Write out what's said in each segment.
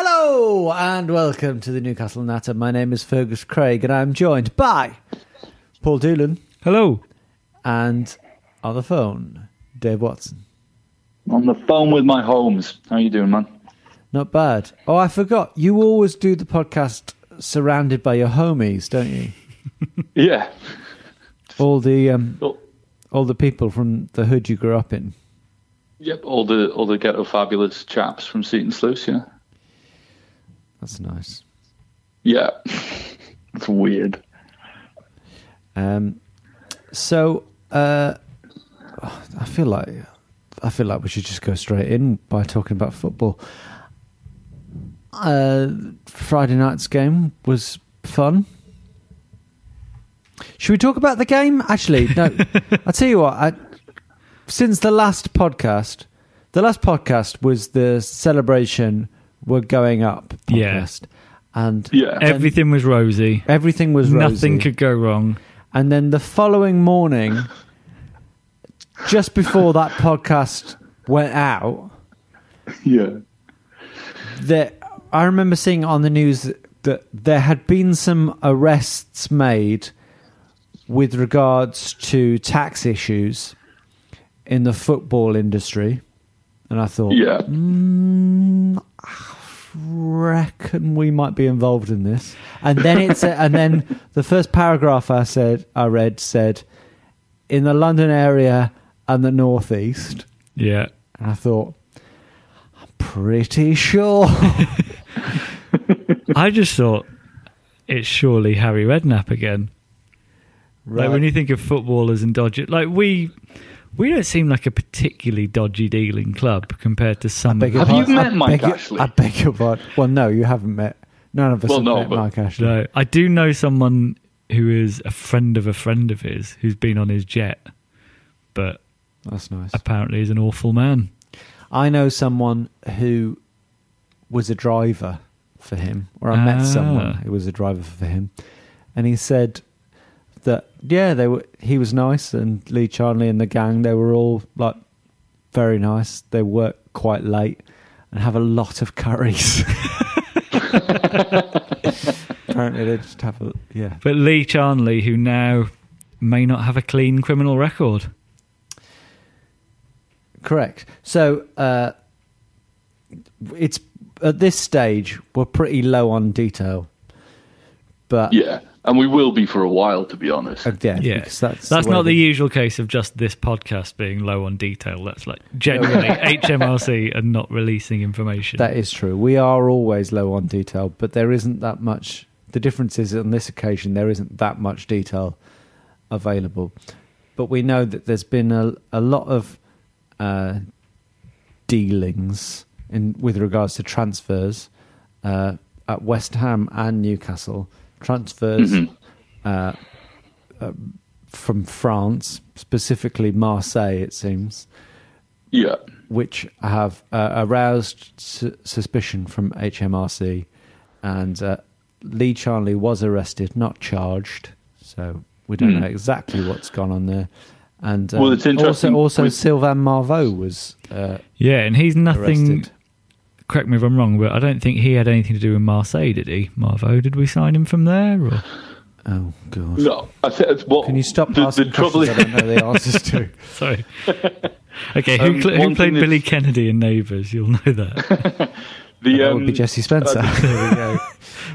Hello and welcome to the Newcastle Natter. My name is Fergus Craig and I'm joined by Paul Doolan Hello. and on the phone, Dave Watson. On the phone with my homes. How you doing, man? Not bad. Oh, I forgot. You always do the podcast surrounded by your homies, don't you? Yeah. All the um, Oh, all the people from the hood you grew up in. yep. All the all the ghetto fabulous chaps from Seaton Sluice. Yeah. That's nice. Yeah. it's weird. Um, so uh, I feel like I feel like we should just go straight in by talking about football. Uh, Friday night's game was fun. Should we talk about the game? Actually, no. I'll tell you what. I, since the last podcast, the last podcast was the celebration. We're going up Yeah. and Yeah. Everything was rosy. everything was Nothing could go wrong. And then the following morning, just before that podcast went out, Yeah. that I remember seeing on the news that there had been some arrests made with regards to tax issues in the football industry. And I thought, Yeah. mm, I reckon we might be involved in this. And then it's said, and then the first paragraph I said, I read said, in the London area and the northeast. Yeah. And I thought, I'm pretty sure. I just thought it's surely Harry Redknapp again. Like when you think of footballers and dodgy, like we, we don't seem like a particularly dodgy dealing club compared to some. beg your Have you met I Mike beg your- Ashley? I beg your pardon. Well, no, you haven't met. None of us Well, have no, met Mike Ashley. No, I do know someone who is a friend of a friend of his who's been on his jet, but That's nice. apparently is an awful man. I know someone who was a driver for him, or I met Ah. someone who was a driver for him, and he said that yeah, they were. He was nice, and Lee Charnley and the gang they were all like very nice. They work quite late and have a lot of curries. Apparently, they just have a yeah. But Lee Charnley, who now may not have a clean criminal record. Correct. So uh, it's at this stage we're pretty low on detail, but Yeah. And we will be for a while, to be honest. uh, yeah, Yeah, because that's that's way not the they- usual case of just this podcast being low on detail. That's like genuinely HMRC and not releasing information. That is true. We are always low on detail, but there isn't that much. The difference is on this occasion there isn't that much detail available, but we know that there's been a a lot of uh, dealings in with regards to transfers uh, at West Ham and Newcastle. Transfers uh, uh, from France, specifically Marseille, it seems Yeah. which have uh, aroused su- suspicion from HMRC, and uh, Lee Charnley was arrested, not charged. So we don't Hmm. know exactly what's gone on there. And um, Well, it's interesting Also, also with- Sylvain Marveaux was uh, yeah, and he's nothing. arrested. Correct me if I'm wrong, but I don't think he had anything to do with Marseille, did he? Marveaux, did we sign him from there? Or? Oh God! No. I think what Can you stop the, asking the trouble questions I don't know the answers to? Sorry. Okay, who, Um, cl- who played Billy that's- Kennedy in Neighbours? You'll know that. The, that um, would be Jesse Spencer. There we go.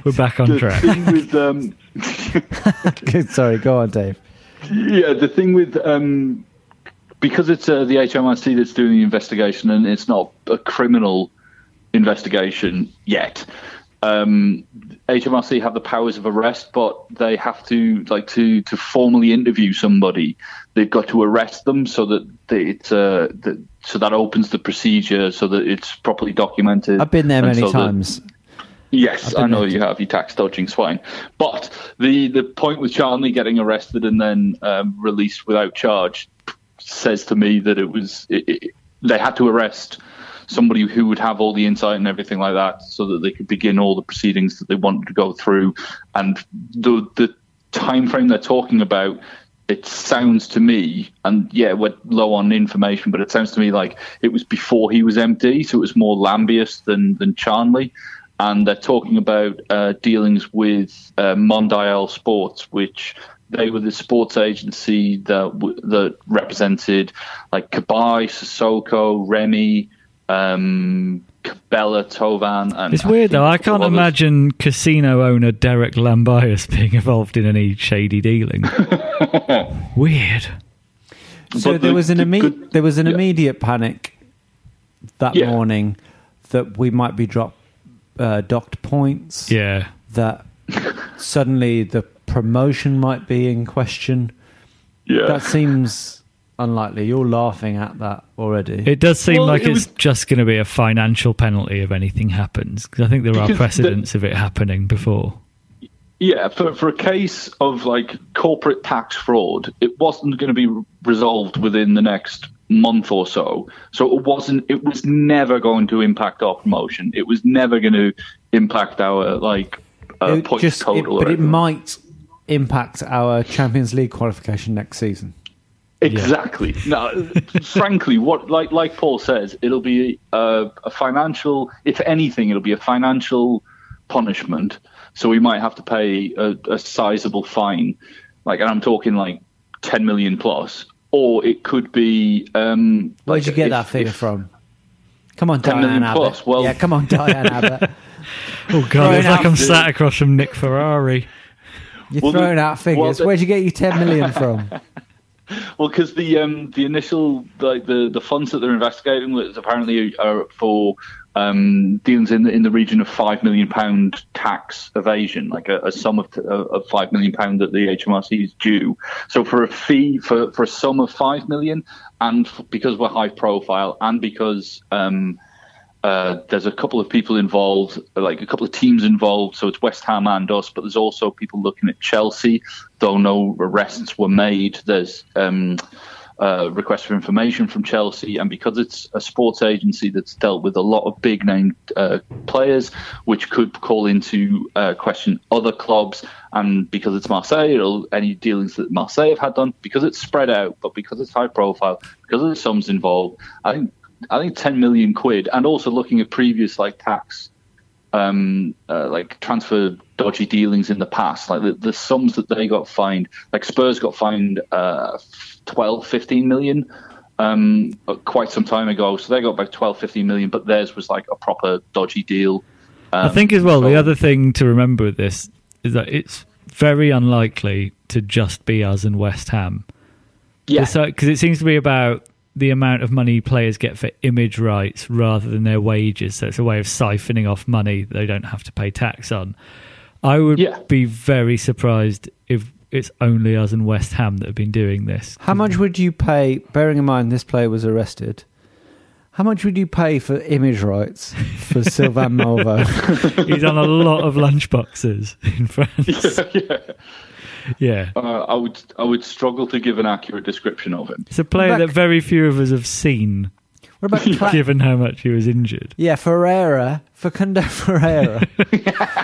We're back on the track. thing with um, Sorry, go on, Dave. Yeah, the thing with um, because it's uh, the HMRC that's doing the investigation and it's not a criminal investigation yet. Um, HMRC have the powers of arrest, but they have to like to to formally interview somebody. They've got to arrest them so that they, it's uh, that, so that opens the procedure so that it's properly documented. I've been there many so that- times. Yes, I've been I know there you have. You tax dodging swine. But the the point with Charnley getting arrested and then um, released without charge says to me that it was it, it, they had to arrest somebody who would have all the insight and everything like that, so that they could begin all the proceedings that they wanted to go through. And the the time frame they're talking about. It sounds to me, and yeah, we're low on information, but it sounds to me like it was before he was MD, so it was more Llambias than than Charnley and they're talking about uh, dealings with uh, Mondial Sports, which they were the sports agency that that represented like Cabaye, Sissoko, Remy, um, Cabella, Thauvin, and It's weird think though. I can't others. imagine casino owner Derek Llambias being involved in any shady dealing. weird. So But there the- was an the imme- good- there was an yeah. immediate panic that Yeah. morning that we might be drop uh, docked points. Yeah. That suddenly the promotion might be in question. Yeah, That seems unlikely. You're laughing at that already. It does seem Well, like it it's was- just going to be a financial penalty if anything happens. Because I think there are Because the- precedents of it happening before. Yeah, for, for a case of like corporate tax fraud, it wasn't going to be resolved within the next month or so. So it wasn't. It was never going to impact our promotion. It was never going to impact our like uh, points just- it- total. or but it might impact our Champions League qualification next season. Exactly. Now, frankly, what like like Paul says, it'll be a, a financial. If anything, it'll be a financial punishment. So we might have to pay a, a sizable fine, like, and I'm talking like 10 million plus, or it could be. Um, Where'd like you get if- that figure if- from? Come on, 10 Diane million Abbott. plus, well- yeah, come on, Diane Abbott. Oh god, Throwing it's like I'm the- sat across from Nick Ferrari. You're Well, the- throwing out figures. well, the- Where'd you get your 10 million from? Well, because the um, the initial like the, the funds that they're investigating was apparently are for um, dealings in the, in the region of five million pound tax evasion, like a, a sum of, of five million pound that the HMRC is due. So for a fee for for a sum of five million, and f- because we're high profile, and because um, uh, there's a couple of people involved, like a couple of teams involved. So it's West Ham and us, but there's also people looking at Chelsea, though no arrests were made. There's um, uh, requests for information from Chelsea, and because it's a sports agency that's dealt with a lot of big name uh, players, which could call into uh, question other clubs, and because it's Marseille, any dealings that Marseille have had done, because it's spread out, but because it's high profile, because of the sums involved, I think I think 10 million quid, and also looking at previous like tax, um, uh, like transfer dodgy dealings in the past, like the, the sums that they got fined, like Spurs got fined uh, 12, 15 million um, quite some time ago. So they got about 12, 15 million, but theirs was like a proper dodgy deal. I Um, think as well, the other thing to remember with this is that it's very unlikely to just be us and West Ham. yeah, Because it seems to be about the amount of money players get for image rights rather than their wages. So it's a way of siphoning off money they don't have to pay tax on. I would Yeah. be very surprised if it's only us and West Ham that have been doing this. How much would you pay, bearing in mind this player was arrested, how much would you pay for image rights for Sylvain Marveaux? He's on a lot of lunchboxes in France. yeah. Yeah. Uh, I would I would struggle to give an accurate description of him. It's a player Back- that very few of us have seen, What about Cla- given how much he was injured. Yeah, Ferreyra, Facundo Ferreyra.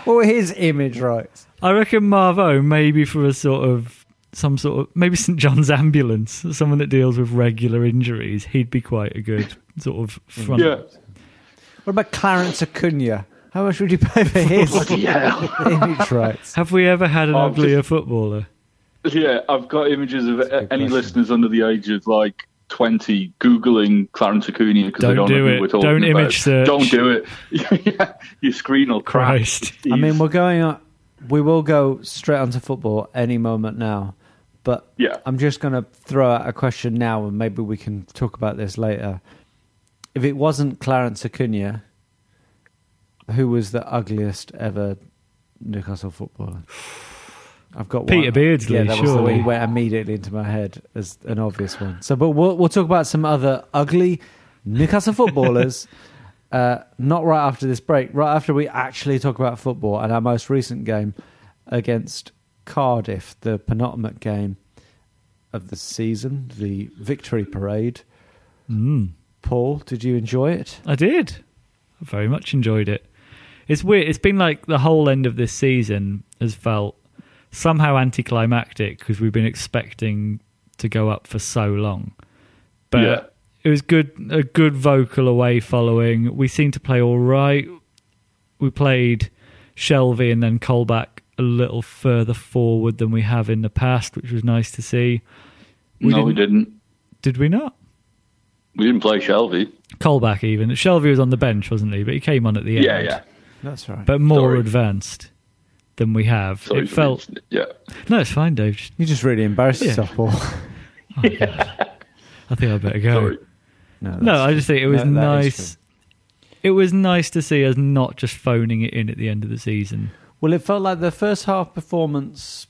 what were his image rights? I reckon Marveaux, maybe for a sort of some sort of maybe St John's ambulance, someone that deals with regular injuries, he'd be quite a good sort of front. Yeah. What about Clarence Acuna? How much would you pay for his Yeah. image rights? Have we ever had an Oh, uglier just- footballer? Yeah, I've got images of any question. listeners under the age of like twenty googling Clarence Acuna because they Don't don't know it. who we're talking Don't about. image search. Don't do it. yeah, your screen will crash. Christ. I mean, we're going. On, we will go straight onto football any moment now, but Yeah. I'm just going to throw out a question now, and maybe we can talk about this later. If it wasn't Clarence Acuna, who was the ugliest ever Newcastle footballer? I've got Peter one. Beardsley, Yeah, that was the way he went immediately into my head as an obvious one. So, but we'll we'll talk about some other ugly Newcastle footballers. uh, not right after this break. Right after we actually talk about football and our most recent game against Cardiff, the penultimate game of the season, the victory parade. Mm. Paul, did you enjoy it? I did. I very much enjoyed it. It's weird. It's been like the whole end of this season has felt somehow anticlimactic because we've been expecting to go up for so long. But Yeah. it was good. A good vocal away following. We seemed to play all right. We played Shelvey and then Colback a little further forward than we have in the past, which was nice to see. we no, we didn't. Did we not? We didn't play Shelvey. Colback even. Shelvey was on the bench, wasn't he? But he came on at the end. Yeah, yeah. That's right. But more Sorry. advanced than we have. Sorry it felt. mentioning it. Yeah. No, it's fine, Dave. Just- you just really embarrassed Yeah. yourself, Paul. Oh, I think I better go. Sorry. No, No, I just think it was no, nice. It was nice to see us not just phoning it in at the end of the season. Well, it felt like the first half performance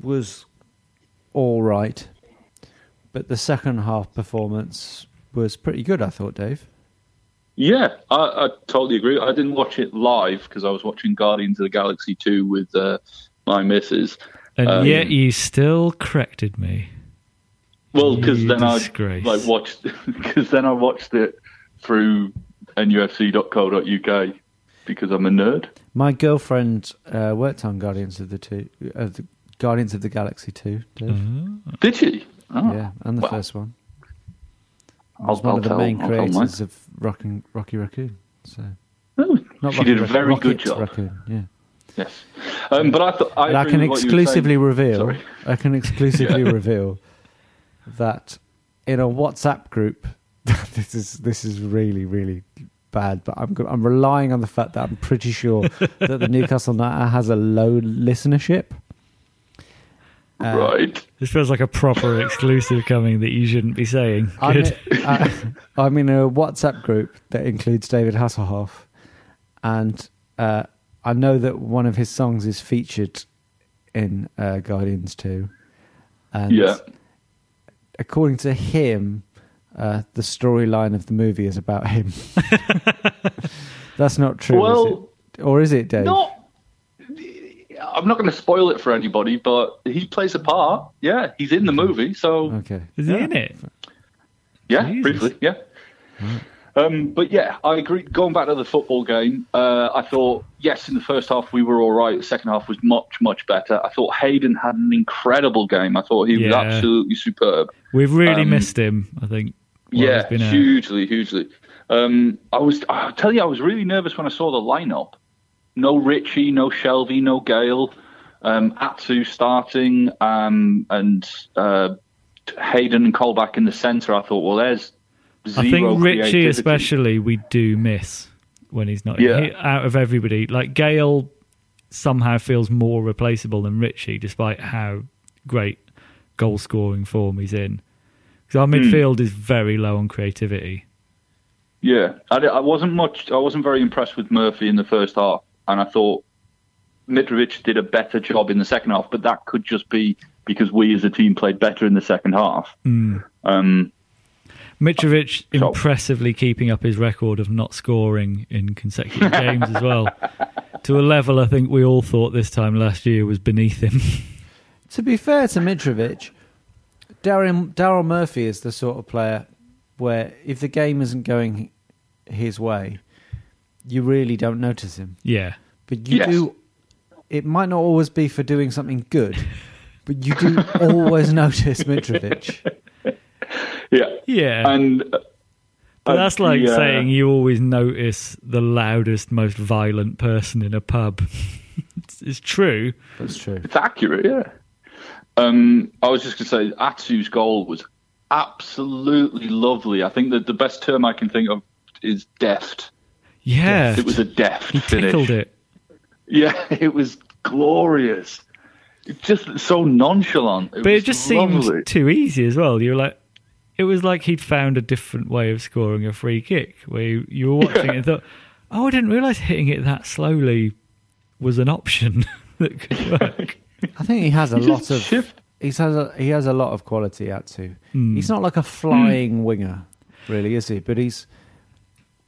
was all right, but the second half performance was pretty good. I thought, Dave. Yeah, I, I totally agree. I didn't watch it live because I was watching Guardians of the Galaxy 2 with uh, my missus. And Um, yet you still corrected me. Well, because then disgrace. I like watched because then I watched it through nufc.co.uk because I'm a nerd. My girlfriend uh, worked on Guardians of the Two, of the Guardians of the Galaxy Two. Dave. Did she? Oh, Yeah, and the well, first one. I I'll, was one I'll of the tell, main I'll creators of Rock and, Rocky Raccoon. So Oh, not she Rocky did a very good job. Raccoon. Yeah. Yes, um, but I thought I, I can with what you were exclusively reveal. Sorry. I can exclusively Yeah. reveal that in a WhatsApp group. this is this is really really bad, but I'm I'm relying on the fact that I'm pretty sure that the Newcastle Natter has a low listenership. Uh, right. This feels like a proper exclusive coming that you shouldn't be saying. I'm Good. in, uh, I'm in a WhatsApp group that includes David Hasselhoff, and uh, I know that one of his songs is featured in uh, Guardians 2. And Yeah. according to him, uh, the storyline of the movie is about him. That's not true, is Well, it? Or is it, Dave? Not. I'm not going to spoil it for anybody, but he plays a part. Yeah, he's in the movie, so Okay. Is he Yeah. in it? Yeah, Jesus. briefly, yeah. Um, but yeah, I agree. Going back to the football game, uh, I thought yes, in the first half we were all right. The second half was much, much better. I thought Hayden had an incredible game. I thought he was absolutely superb. We've really Um, missed him, I think. yeah, he's been hugely, hugely. Um, I was, I tell you, I was really nervous when I saw the lineup. No Ritchie, no Shelvey, no Gayle, um, Atsu starting, um, and uh, Hayden and Colback in the centre. I thought, well, there's zero I think Ritchie, creativity. especially, we do miss when he's not. Yeah. He, out of everybody, like Gayle, somehow feels more replaceable than Ritchie, despite how great goal scoring form he's in. Because our Hmm. midfield is very low on creativity. Yeah, I, I wasn't much. I wasn't very impressed with Murphy in the first half, and I thought Mitrovic did a better job in the second half. But that could just be because we as a team played better in the second half. Um, Mitrovic So- impressively keeping up his record of not scoring in consecutive games as well, to a level I think we all thought this time last year was beneath him. To be fair to Mitrovic, Daryl Murphy is the sort of player where if the game isn't going his way, you really don't notice him. yeah, But you Yes. do. It might not always be for doing something good, but you do always notice Mitrovic. yeah, yeah. and uh, But that's like the, uh, saying you always notice the loudest, most violent person in a pub. it's, it's true. That's true. It's accurate, yeah. Um, I was just going to say, Atsu's goal was absolutely lovely. I think that the best term I can think of is deft. Yeah, it was a deft he finish. tickled it. Yeah, it was glorious. It's just so nonchalant. It but it just lovely. seemed too easy as well. You were like, it was like he'd found a different way of scoring a free kick where you, you were watching it and thought, oh, I didn't realise hitting it that slowly was an option that could work. I think he has a He lot of. shift- He has a, he has a lot of quality at two. Hmm. He's not like a flying winger, really, is he? But he's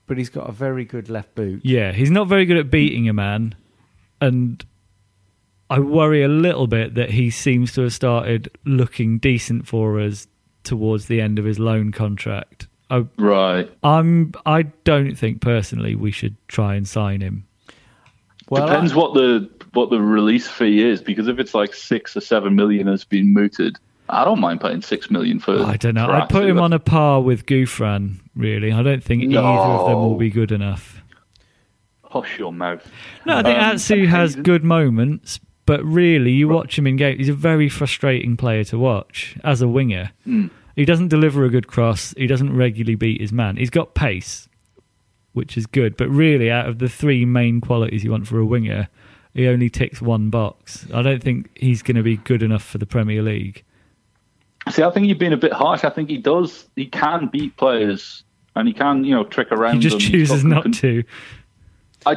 but he's got a very good left boot. yeah, he's not very good at beating a man, and I worry a little bit that he seems to have started looking decent for us towards the end of his loan contract. I, Right. I'm I don't think personally we should try and sign him. Well, Depends I- what the what the release fee is, because if it's like six or seven million has been mooted, I don't mind paying six million for. I don't know. I'd put him on a par with Gouffran. Really, I don't think either of them will be good enough. Hush your mouth. No, I think Um, Atsu has good moments, but really, you watch him in game. He's a very frustrating player to watch as a winger. Hmm. He doesn't deliver a good cross. He doesn't regularly beat his man. He's got pace, which is good, but really, out of the three main qualities you want for a winger, he only ticks one box. I don't think he's going to be good enough for the Premier League. See, I think you've been a bit harsh. I think he does. He can beat players, and he can, you know, trick around. He just. Chooses not con- to. I,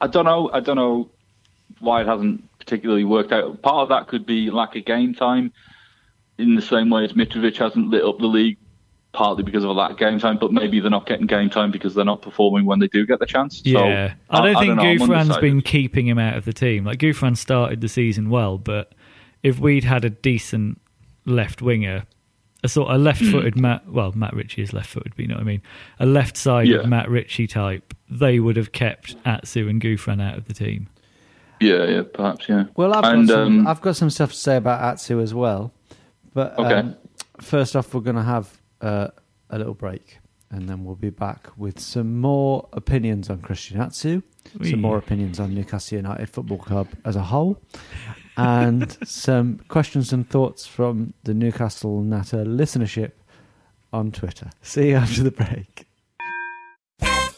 I don't know. I don't know why it hasn't particularly worked out. Part of that could be lack of game time, in the same way as Mitrovic hasn't lit up the league, partly because of a lack of game time. But maybe they're not getting game time because they're not performing when they do get the chance. So, Yeah, I don't think I'm Gouffran's undecided. been keeping him out of the team. Like Gouffran started the season well, but if we'd had a decent left winger, a sort of left-footed Matt, well, Matt Ritchie is left-footed, but you know what I mean, a left-sided Yeah. Matt Ritchie type, they would have kept Atsu and Gouffran out of the team. Yeah, yeah, perhaps, yeah. Well, I've and got some, um, I've got some stuff to say about Atsu as well. But Okay. um, first off, we're going to have uh, a little break, and then we'll be back with some more opinions on Christian Atsu, some more opinions on Newcastle United Football Club as a whole, and some questions and thoughts from the Newcastle Natter listenership on Twitter. See you after the break.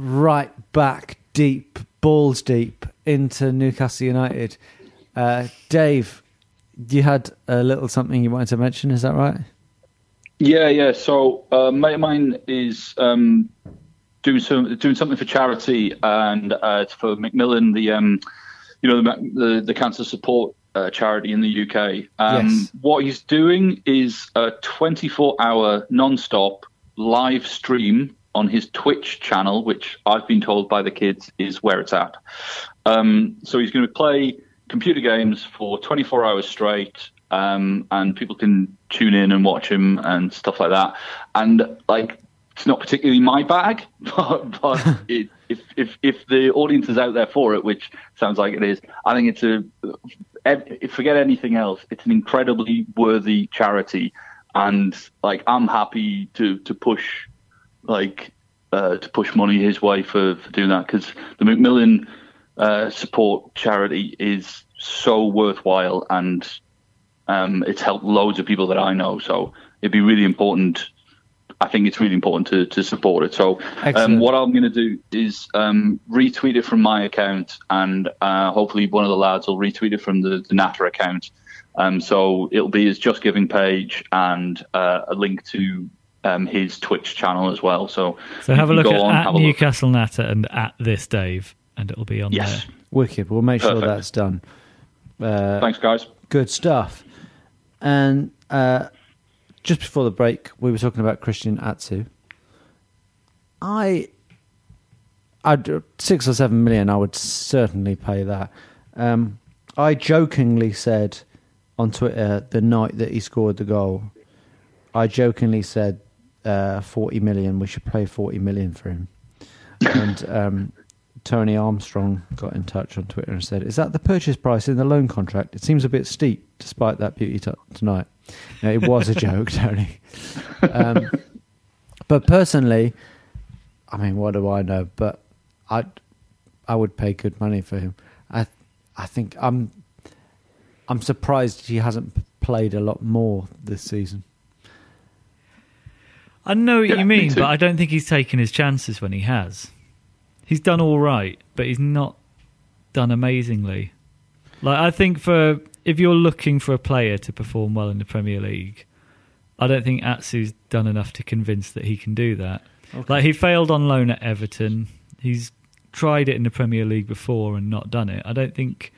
right back deep, balls deep into Newcastle United, uh, Dave, you had a little something you wanted to mention. Is that right? Yeah, yeah. So, uh, mate of mine is um, doing some doing something for charity, and uh, it's for Macmillan, the um, you know the the, the cancer support uh, charity in the UK. Um, Yes. What he's doing is a 24 hour non-stop live stream on his Twitch channel, which I've been told by the kids is where it's at. Um, so he's going to play computer games for 24 hours straight, um, and people can tune in and watch him and stuff like that. And like, it's not particularly my bag, but, but it, if if if the audience is out there for it, which sounds like it is, I think it's a forget anything else. It's an incredibly worthy charity, and like I'm happy to to push like uh, to push money his way for, for doing that because the Macmillan uh, support charity is so worthwhile and um, it's helped loads of people that I know. So it'd be really important. I think it's really important to, to support it. So um, what I'm going to do is um, retweet it from my account, and uh, hopefully one of the lads will retweet it from the, the Natter account. Um, so it'll be his Just Giving page and uh, a link to um, his Twitch channel as well. So So have a look at, on, at have a look. Newcastle Natter and at this Dave, and it'll be on Yes. there. Wicked. We'll make sure that's done. Uh, Thanks, guys. good stuff. And uh, just before the break, we were talking about Christian Atsu. I, I'd six or seven million. I would certainly pay that. Um, I jokingly said on Twitter the night that he scored the goal. I jokingly said uh, forty million. We should pay forty million for him. and um, Tony Armstrong got in touch on Twitter and said, "Is that the purchase price in the loan contract? It seems a bit steep, despite that beauty t- tonight." No, it was a joke, Tony. Um, but personally, I mean, what do I know? But I, I would pay good money for him. I, I think I'm, I'm surprised he hasn't played a lot more this season. I know what Yeah, you mean, but I don't think he's taken his chances when he has. He's done all right, but he's not done amazingly. Like I think for if you're looking for a player to perform well in the Premier League, I don't think Atsu's done enough to convince that he can do that. Like he failed on loan at Everton. He's tried it in the Premier League before and not done it. I don't think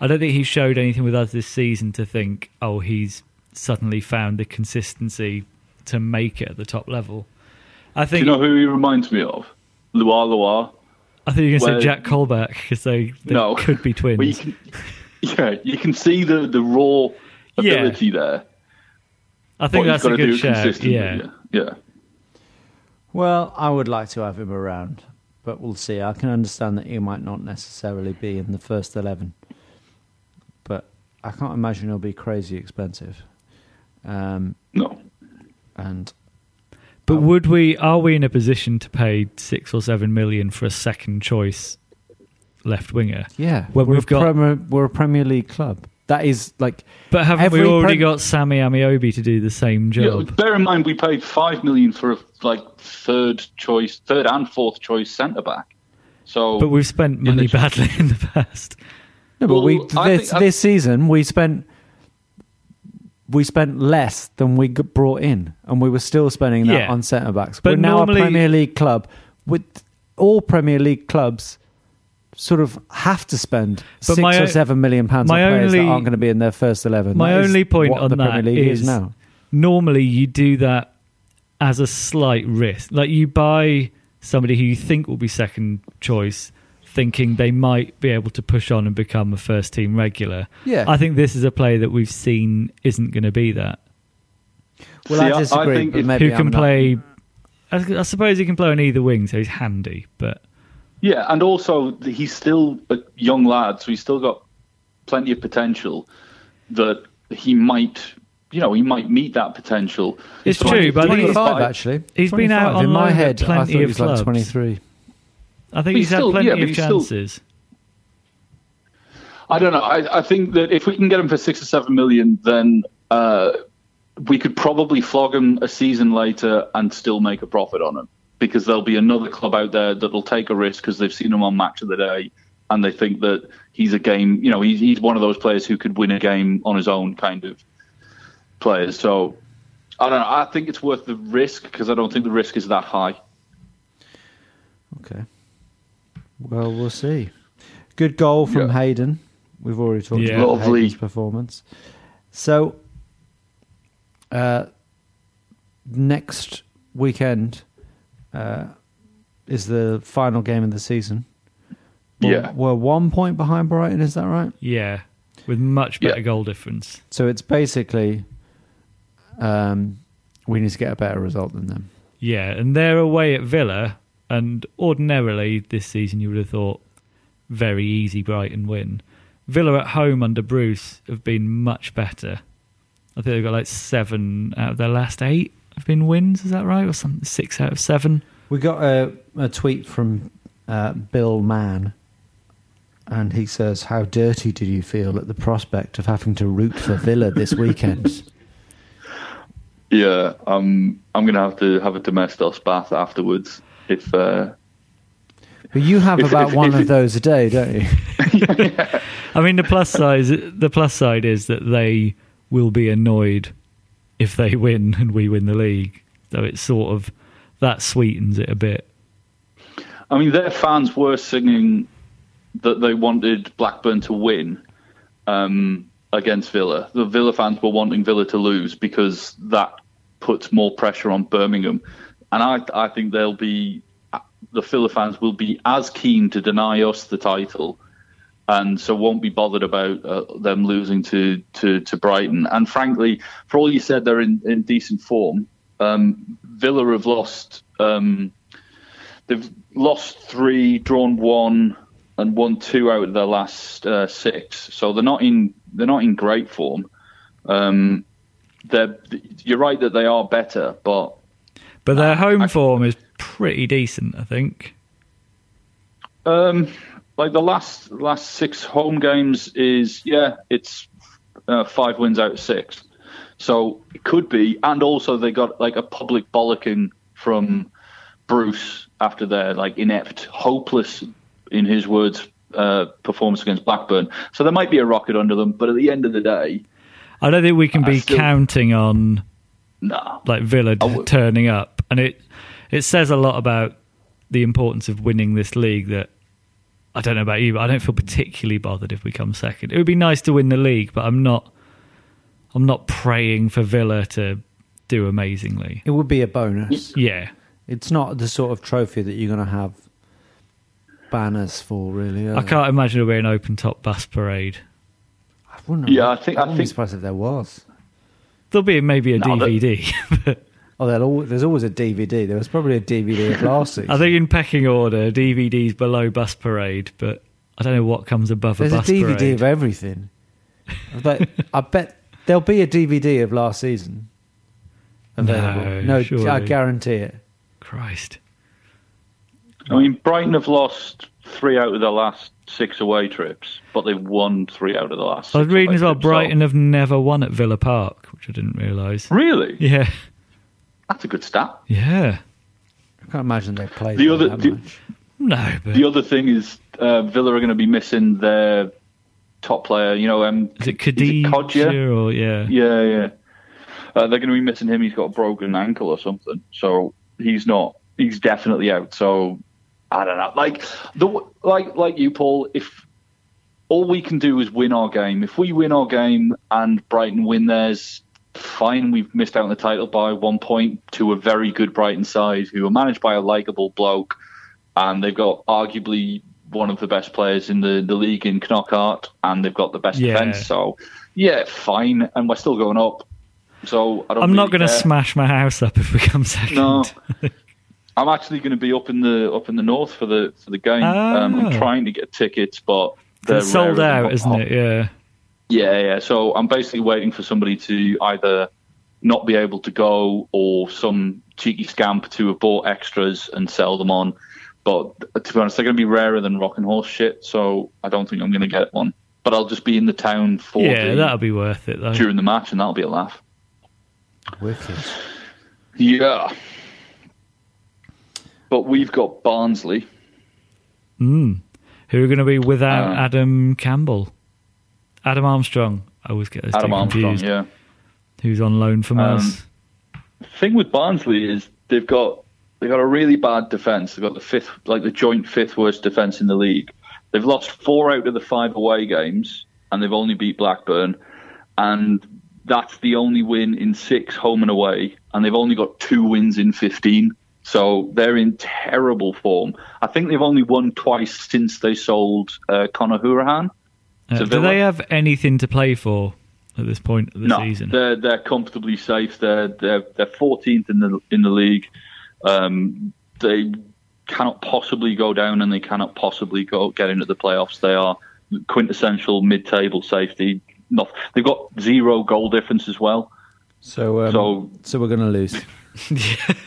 I don't think he showed anything with us this season to think, oh, he's suddenly found the consistency to make it at the top level. I think. Do think you know who he reminds me of? Loire Loire. I think you're going to say Jack Colback because they, they No. could be twins. You can, yeah, you can see the, the raw Yeah. ability there. I think but that's a got to do good it shout. Yeah. yeah. yeah. Well, I would like to have him around, but we'll see. I can understand that he might not necessarily be in the first 11, but I can't imagine he'll be crazy expensive. Um, No. And But um, would we? Are we in a position to pay six or seven million for a second choice left winger? yeah, Well, we're, we've a got- Premier, we're a Premier League club. That is like, But haven't we already Prem- got Sammy Ameobi to do the same Yeah, job? bear in mind, we paid five million for a like third choice, third and fourth choice centre back. So, but we've spent money the- badly in the past. no, but Well, we this think- this season we spent we spent less than we brought in, and we were still spending that Yeah. on centre backs. But we're now normally- a Premier League club. With all Premier League clubs, sort of have to spend But six my or seven million pounds on my players that only- aren't going to be in their first eleven. My That is only point what on the that Premier League is, is now. normally you do that as a slight risk. Like you buy somebody who you think will be second choice, thinking they might be able to push on and become a first team regular. Yeah. I think this is a player that we've seen isn't going to be that. Well, See, I- I I disagree. think but if- maybe who can I'm not- play? I, I suppose he can play on either wing, so he's handy. But yeah, and also he's still a young lad, so he's still got plenty of potential that he might, you know, he might meet that potential. It's So true, but I think he's- 25 actually. He's been out on in my loan at head. I thought plenty he of was like twenty three. I think He's he's, had still- plenty yeah, of he's still- chances. I don't know. I, I think that if we can get him for six or seven million, then uh, we could probably flog him a season later and still make a profit on him because there'll be another club out there that'll take a risk because they've seen him on Match of the Day and they think that he's a game. You know, he's he's one of those players who could win a game on his own, kind of players. So I don't know. I think it's worth the risk because I don't think the risk is that high. Okay. Well, we'll see. Good goal from Yeah. Hayden. We've already talked Yeah. about Lovely. Hayden's performance. So, uh, next weekend uh, is the final game of the season. We're, Yeah. we're one point behind Brighton. Is that right? Yeah, with much better Yeah. goal difference. So it's basically um, we need to get a better result than them. Yeah, and they're away at Villa, and ordinarily this season you would have thought very easy Brighton win. Villa at home under Bruce have been much better. I think they've got like seven out of their last eight have been wins. Is that right, or something? Six out of seven. We got a, a tweet from uh, Bill Mann, and he says, "How dirty did you feel at the prospect of having to root for Villa this weekend?" Yeah, um, I'm going to have to have a domestos bath afterwards if. Uh, but you have If- about if- one if of those a day, don't you? I mean, the plus side, the plus side is that they will be annoyed if they win and we win the league. So it's sort of that sweetens it a bit. I mean, their fans were singing that they wanted Blackburn to win um, against Villa. The Villa fans were wanting Villa to lose because that puts more pressure on Birmingham. And I, I think they'll be the Villa fans will be as keen to deny us the title, and so won't be bothered about uh, them losing to, to, to Brighton. And frankly, for all you said, they're in, in decent form. Um, Villa have lost. Um, they've lost three, drawn one, and won two out of their last uh, six. So they're not in they're not in great form. Um, they're you're right that they are better, but but their home I, form is pretty decent, I think. Um, like the last last six home games is yeah, it's uh, five wins out of six, so it could be. And also they got like a public bollocking from Bruce after their like inept, hopeless, in his words, uh, performance against Blackburn. So there might be a rocket under them, but at the end of the day, I don't think we can be still, counting on nah, like Villa w- turning up, and it it says a lot about the importance of winning this league. That I don't know about you, but I don't feel particularly bothered if we come second. It would be nice to win the league, but I'm not. I'm not praying for Villa to do amazingly. It would be a bonus. Yeah, it's not the sort of trophy that you're going to have banners for, really. I can't imagine it will be an open top bus parade. I wouldn't. Yeah, I think. I, wouldn't think, be surprised if there was. There'll be maybe a no, DVD. oh, there's always a DVD. There was probably a DVD of last season. I think in pecking order, DVD's below bus parade, but I don't know what comes above there's a bus a DVD parade. of everything. But I bet there'll be a DVD of last season available. No, no I guarantee it. Christ. I mean, Brighton have lost three out of their last six away trips, but they've won three out of the last. I was reading as well. Trips, Brighton so. have never won at Villa Park, which I didn't realise. Really? Yeah. That's a good stat. Yeah. I can't imagine they played the other. that The, much. No, but the other thing is uh, Villa are going to be missing their top player. You know, um, is it Khadija Kodjia? or yeah, yeah, yeah. Uh, they're going to be missing him. He's got a broken ankle or something, so he's not. He's definitely out. So I don't know. Like the like like you, Paul. If all we can do is win our game, if we win our game and Brighton win theirs, fine. We've missed out on the title by one point to a very good Brighton side who are managed by a likable bloke, and they've got arguably one of the best players in the, the league in Knockaert, and they've got the best Yeah. defence. So yeah, fine. And we're still going up. So I don't. I'm not going to smash my house up if we come second. No. I'm actually going to be up in the up in the north for the for the game. Um, Ah. I'm trying to get tickets, but they're it's sold out, isn't it? Yeah. Yeah, yeah. So I'm basically waiting for somebody to either not be able to go or some cheeky scamp to have bought extras and sell them on. But to be honest, they're going to be rarer than rocking horse shit. So I don't think I'm going to get one. But I'll just be in the town for Yeah, the, that'll be worth it though. during the match, and that'll be a laugh. Wicked. Yeah. But we've got Barnsley. Mm. Who are going to be without Um, Adam Campbell? Adam Armstrong. I always get those Adam Armstrong, yeah. Who's on loan from Um, us? thing with Barnsley is they've got they've got a really bad defence. They've got the fifth, like the joint fifth worst defence in the league. They've lost four out of the five away games, and they've only beat Blackburn, and that's the only win in six home and away, and they've only got two wins in fifteen. So they're in terrible form. I think they've only won twice since they sold uh, Conor Hourihane. Uh, do they have anything to play for at this point of the no, season? they're they're comfortably safe. They're they're they're 14th in the in the league. Um, they cannot possibly go down, and they cannot possibly go get into the playoffs. They are quintessential mid-table safety. Not they've got zero goal difference as well. So, um, So- so we're going to lose.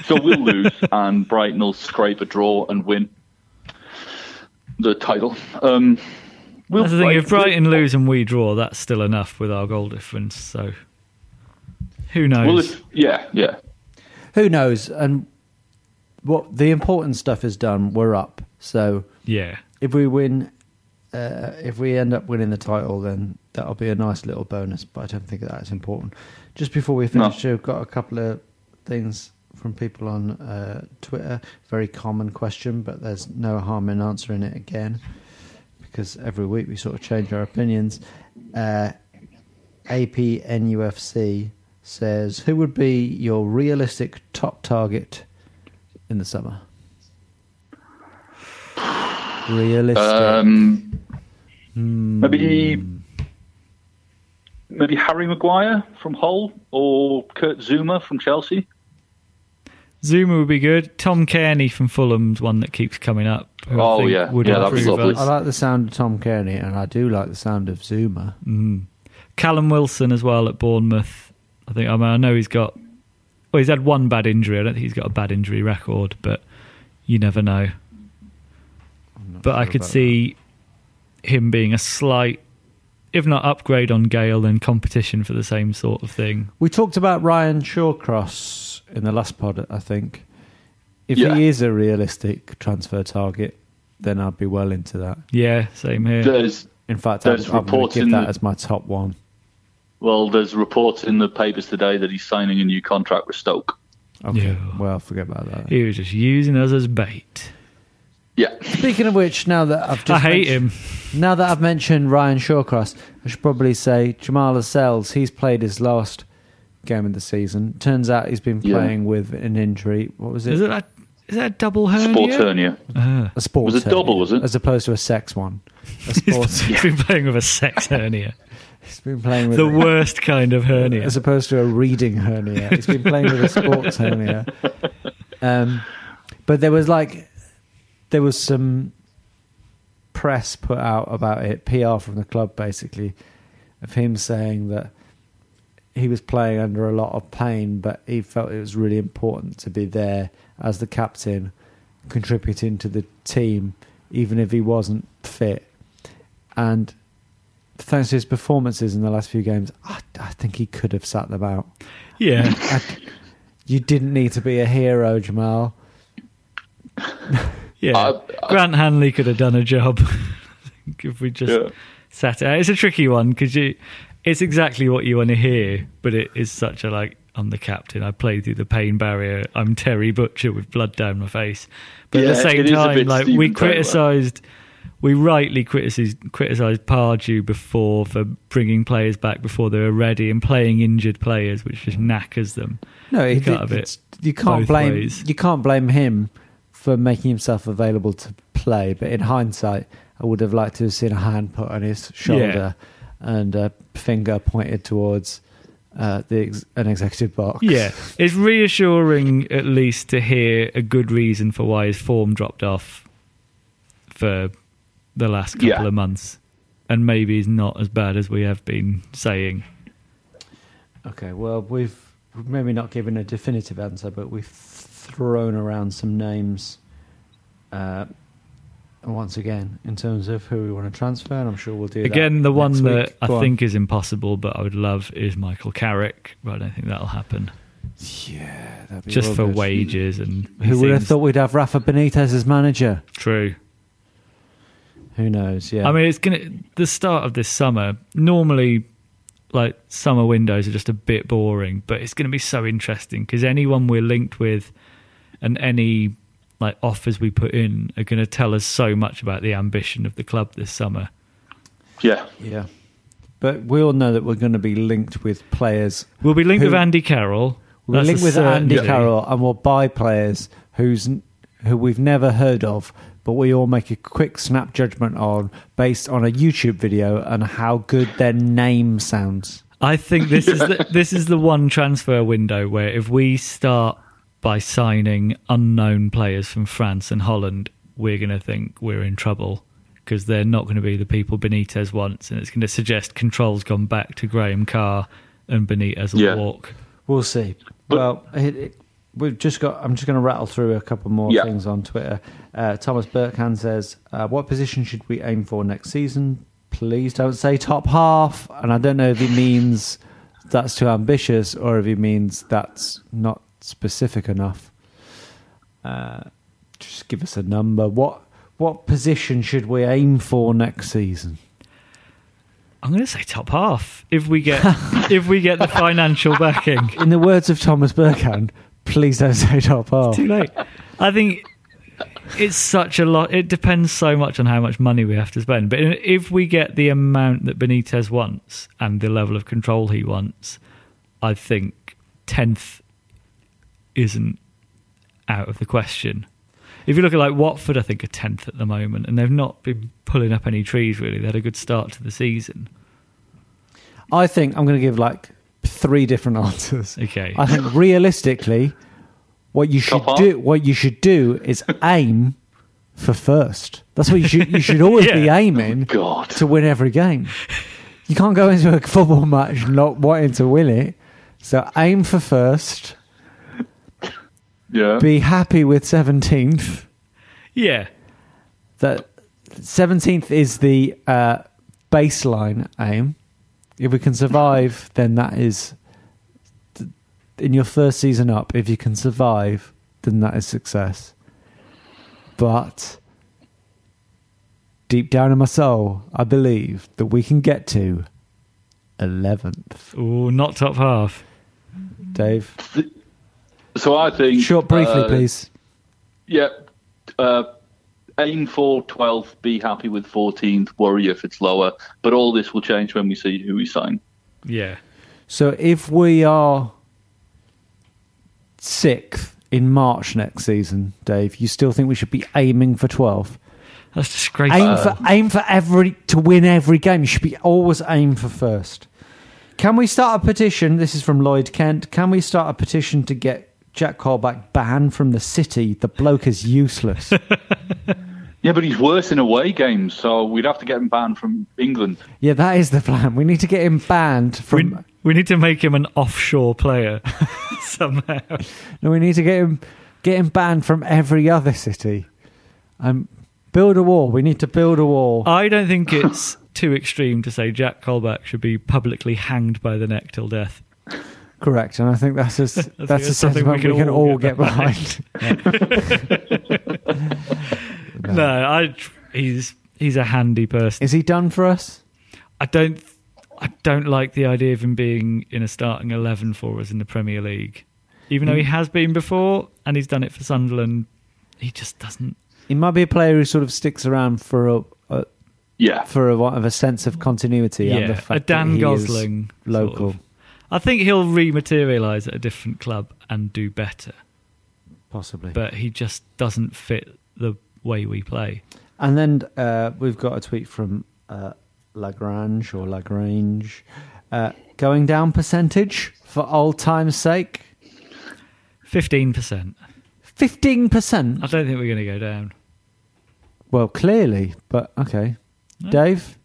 So we'll lose, and Brighton will scrape a draw and win the title. Um, we'll That's the thing. If we'll- Brighton lose and we draw, that's still enough with our goal difference. So who knows? Well, if, yeah, yeah. Who knows? And what the important stuff is done. We're up. So yeah. if we win, uh, if we end up winning the title, then that'll be a nice little bonus. But I don't think that's important. Just before we finish, we've got a couple of things from people on uh, Twitter. Very common question, but there's no harm in answering it again because every week we sort of change our opinions. Uh, APNUFC says, "Who would be your realistic top target in the summer?" Realistic. Um, Maybe maybe Harry Maguire from Hull or Kurt Zouma from Chelsea. Zouma would be good. Tom Cairney from Fulham's one that keeps coming up. who I Oh, think yeah. would Yeah, that'd be lovely. us. I like the sound of Tom Cairney, and I do like the sound of Zouma. Mm. Callum Wilson as well at Bournemouth. I think I, mean, I know he's got. Well, he's had one bad injury. I don't think he's got a bad injury record, but you never know. But I could about see him being a slight, if not upgrade on Gayle, then competition for the same sort of thing. We talked about Ryan Shawcross in the last pod, I think. If Yeah. he is a realistic transfer target, then I'd be well into that. Yeah, same here. There's In fact, I'd, There's I'm going reports give that the- as my top one. well, there's reports in the papers today that he's signing a new contract with Stoke. Okay, Yeah. well, forget about that. He was just using us as bait. Yeah, Speaking of which, now that I've just I hate him. Now that I've mentioned Ryan Shawcross, I should probably say Jamal Lascelles. He's played his last game of the season. Turns out he's been Yeah. playing with an injury. What was it? Is it that? Is that a double hernia? sports hernia. Ah. a sports Was it hernia, double, was it? As opposed to a sex one. A sports. He's been playing with a sex hernia. he's been playing with the worst kind of hernia. as opposed to a reading hernia. He's been playing with a sports hernia. Um, but there was like there was some press put out about it, PR from the club basically, of him saying that he was playing under a lot of pain, but he felt it was really important to be there as the captain, contributing to the team, even if he wasn't fit. And thanks to his performances in the last few games, I, I think he could have sat them out. yeah. I, you didn't need to be a hero, Jamal. Yeah, I- I- Grant Hanley could have done a job if we just Yeah. sat it out. It's a tricky one because you, it's exactly what you want to hear, but it is such a like. I'm the captain. I played through the pain barrier. I'm Terry Butcher with blood down my face. But at the same it is a time, like Stephen we criticised, we rightly criticised criticised Pardew before for bringing players back before they were ready and playing injured players, which just knackers them. No, You can't did, it it's- you can't blame ways. you can't blame him for making himself available to play. But in hindsight, I would have liked to have seen a hand put on his shoulder and a finger pointed towards uh, the ex- an executive box. Yeah, it's reassuring at least to hear a good reason for why his form dropped off for the last couple Yeah. of months, and maybe he's not as bad as we have been saying. Okay, well, we've we've maybe not given a definitive answer, but we've thrown around some names uh, once again in terms of who we want to transfer, and I'm sure we'll do that Again, the one that. I think is impossible, but I would love is Michael Carrick, but I don't think that'll happen. yeah, that'd be Just for wages and Who would have thought we'd have Rafa Benitez as manager? true. Who knows? Yeah, I mean, it's gonna the start of this summer. Normally, like summer windows are just a bit boring, but it's going to be so interesting because anyone we're linked with and any like offers we put in are going to tell us so much about the ambition of the club this summer. yeah. yeah. But we all know that we're going to be linked with players. We'll be linked Who- with Andy Carroll. We're That's linked a with Andy. Carroll, and we'll buy players who's who we've never heard of, but we all make a quick snap judgment on based on a YouTube video and how good their name sounds. I think this is the, this is the one transfer window where if we start by signing unknown players from France and Holland, we're going to think we're in trouble because they're not going to be the people Benitez wants, and it's going to suggest control's gone back to Graham Carr and Benitez will Yeah. walk. We'll see. But- well, it, it, we've just got. I'm just going to rattle through a couple more Yeah. things on Twitter. Uh, Thomas Burkhand says, uh, "What position should we aim for next season? Please don't say top half." And I don't know if he means that's too ambitious or if he means that's not specific enough. Uh, just give us a number. What what position should we aim for next season? I'm going to say top half if we get if we get the financial backing. In the words of Thomas Burkhand, Please don't say top half. Too late. I think it's such a lot. It depends so much on how much money we have to spend. But if we get the amount that Benitez wants and the level of control he wants, I think tenth isn't out of the question. If you look at like Watford, I think are tenth at the moment, and they've not been pulling up any trees really. They had a good start to the season. I think I'm going to give like three different answers. Okay. I think realistically, what you should Top do, what you should do, is aim for first. That's what you should. You should always be Yeah. aiming oh, God. to win every game. You can't go into a football match not wanting to win it. So aim for first. Yeah. Be happy with seventeenth. Yeah. That seventeenth is the uh, baseline aim. If we can survive, then that is in your first season up. If you can survive, then that is success. But deep down in my soul, I believe that we can get to eleventh. Oh, not top half. Dave, So I think short, briefly, uh, please. Yeah. Uh, aim for 12th, be happy with 14th, worry if it's lower. But all this will change when we see who we sign. Yeah. So if we are sixth in March next season, Dave, you still think we should be aiming for 12th? That's disgraceful. Aim for aim for every to win every game. You should be always aim for first. Can we start a petition? This is from Lloyd Kent. Can we start a petition to get Jack Colback banned from the city? The bloke is useless. Yeah, but he's worse in away games, so we'd have to get him banned from England. yeah, that is the plan. We need to get him banned we, from. we need to make him an offshore player somehow. No, we need to get him get him banned from every other city. Um, build a wall. We need to build a wall. I don't think it's too extreme to say Jack Colback should be publicly hanged by the neck till death. Correct, and I think that's a, s- that's a that's something sentiment we can, all get, get behind. No, I he's he's a handy person. Is he done for us? I don't I don't like the idea of him being in a starting eleven for us in the Premier League. Even though he mm. has been before and he's done it for Sunderland, he just doesn't He might be a player who sort of sticks around for a, a Yeah. for a want of a sense of continuity and the Yeah, fact a Dan that he Gosling is local. sort of. I think he'll rematerialise at a different club and do better. Possibly. But he just doesn't fit the way we play. And then uh, we've got a tweet from uh, Lagrange or Lagrange. Uh, going down percentage for old time's sake? Fifteen percent. 15%? I don't think we're going to go down. Well, clearly, but okay. Dave?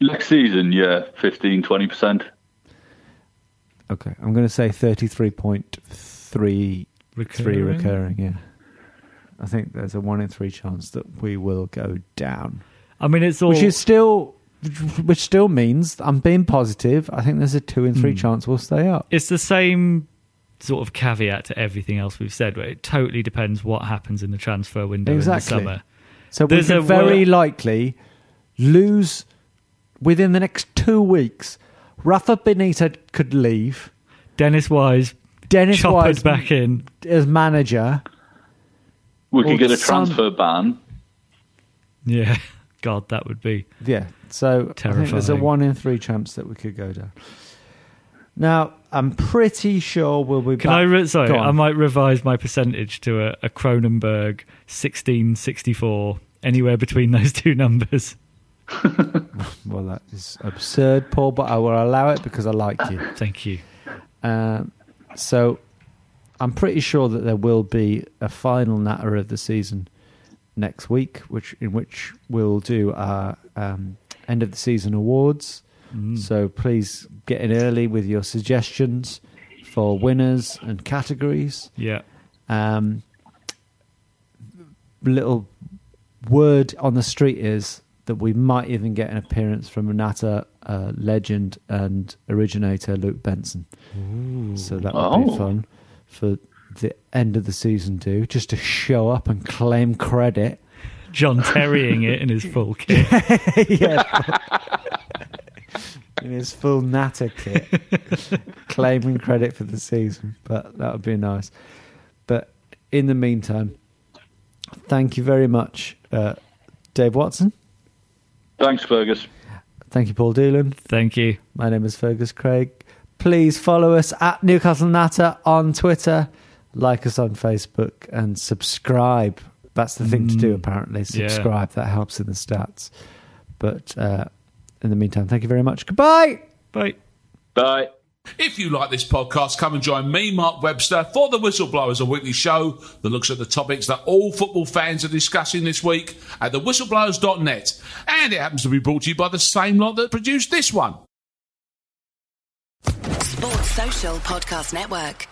Next season, yeah, 15, 20%. Okay, I'm going to say 33.33 Recurring? recurring, yeah. I think there's a one in three chance that we will go down. I mean, it's all Which is still, which still means I'm being positive. I think there's a two in three Hmm. chance we'll stay up. it's the same sort of caveat to everything else we've said, where it totally depends what happens in the transfer window Exactly. in the summer. So we There's could a very likely lose within the next two weeks. Rafa Benitez could leave. Dennis Wise, Dennis choppered Wise back in. as manager. We Or could get a some- transfer ban. Yeah, God, that would be. Yeah. So I think there's a one in three chance that we could go down. Now I'm pretty sure we'll be. Can back. I? Re- sorry, I might revise my percentage to a, a Cronenberg sixteen sixty four. Anywhere between those two numbers. Well, that is absurd, Paul, but I will allow it because I like you. Thank you. Um, so I'm pretty sure that there will be a final natter of the season next week, which in which we'll do our um, end of the season awards. Mm. So please get in early with your suggestions for winners and categories. Yeah. Um, little word on the street is that we might even get an appearance from Renata uh, legend and originator Luke Benson. So that would be Oh. fun for the end of the season too, just to show up and claim credit. John Terrying it in his full kit. yeah. In his full natter kit. claiming credit for the season, but that would be nice. But in the meantime, thank you very much, uh, Dave Watson. Thanks, Fergus. Thank you, Paul Doolan. Thank you. My name is Fergus Craig. Please follow us at Newcastle Natter on Twitter, like us on Facebook, and subscribe. That's the thing to do, apparently. yeah. Subscribe. That helps in the stats. But uh, in the meantime, thank you very much. Goodbye. Bye. Bye. If you like this podcast, come and join me, Mark Webster, for The Whistleblowers, a weekly show that looks at the topics that all football fans are discussing this week at thewhistleblowers.net. And it happens to be brought to you by the same lot that produced this one. Sports Social Podcast Network.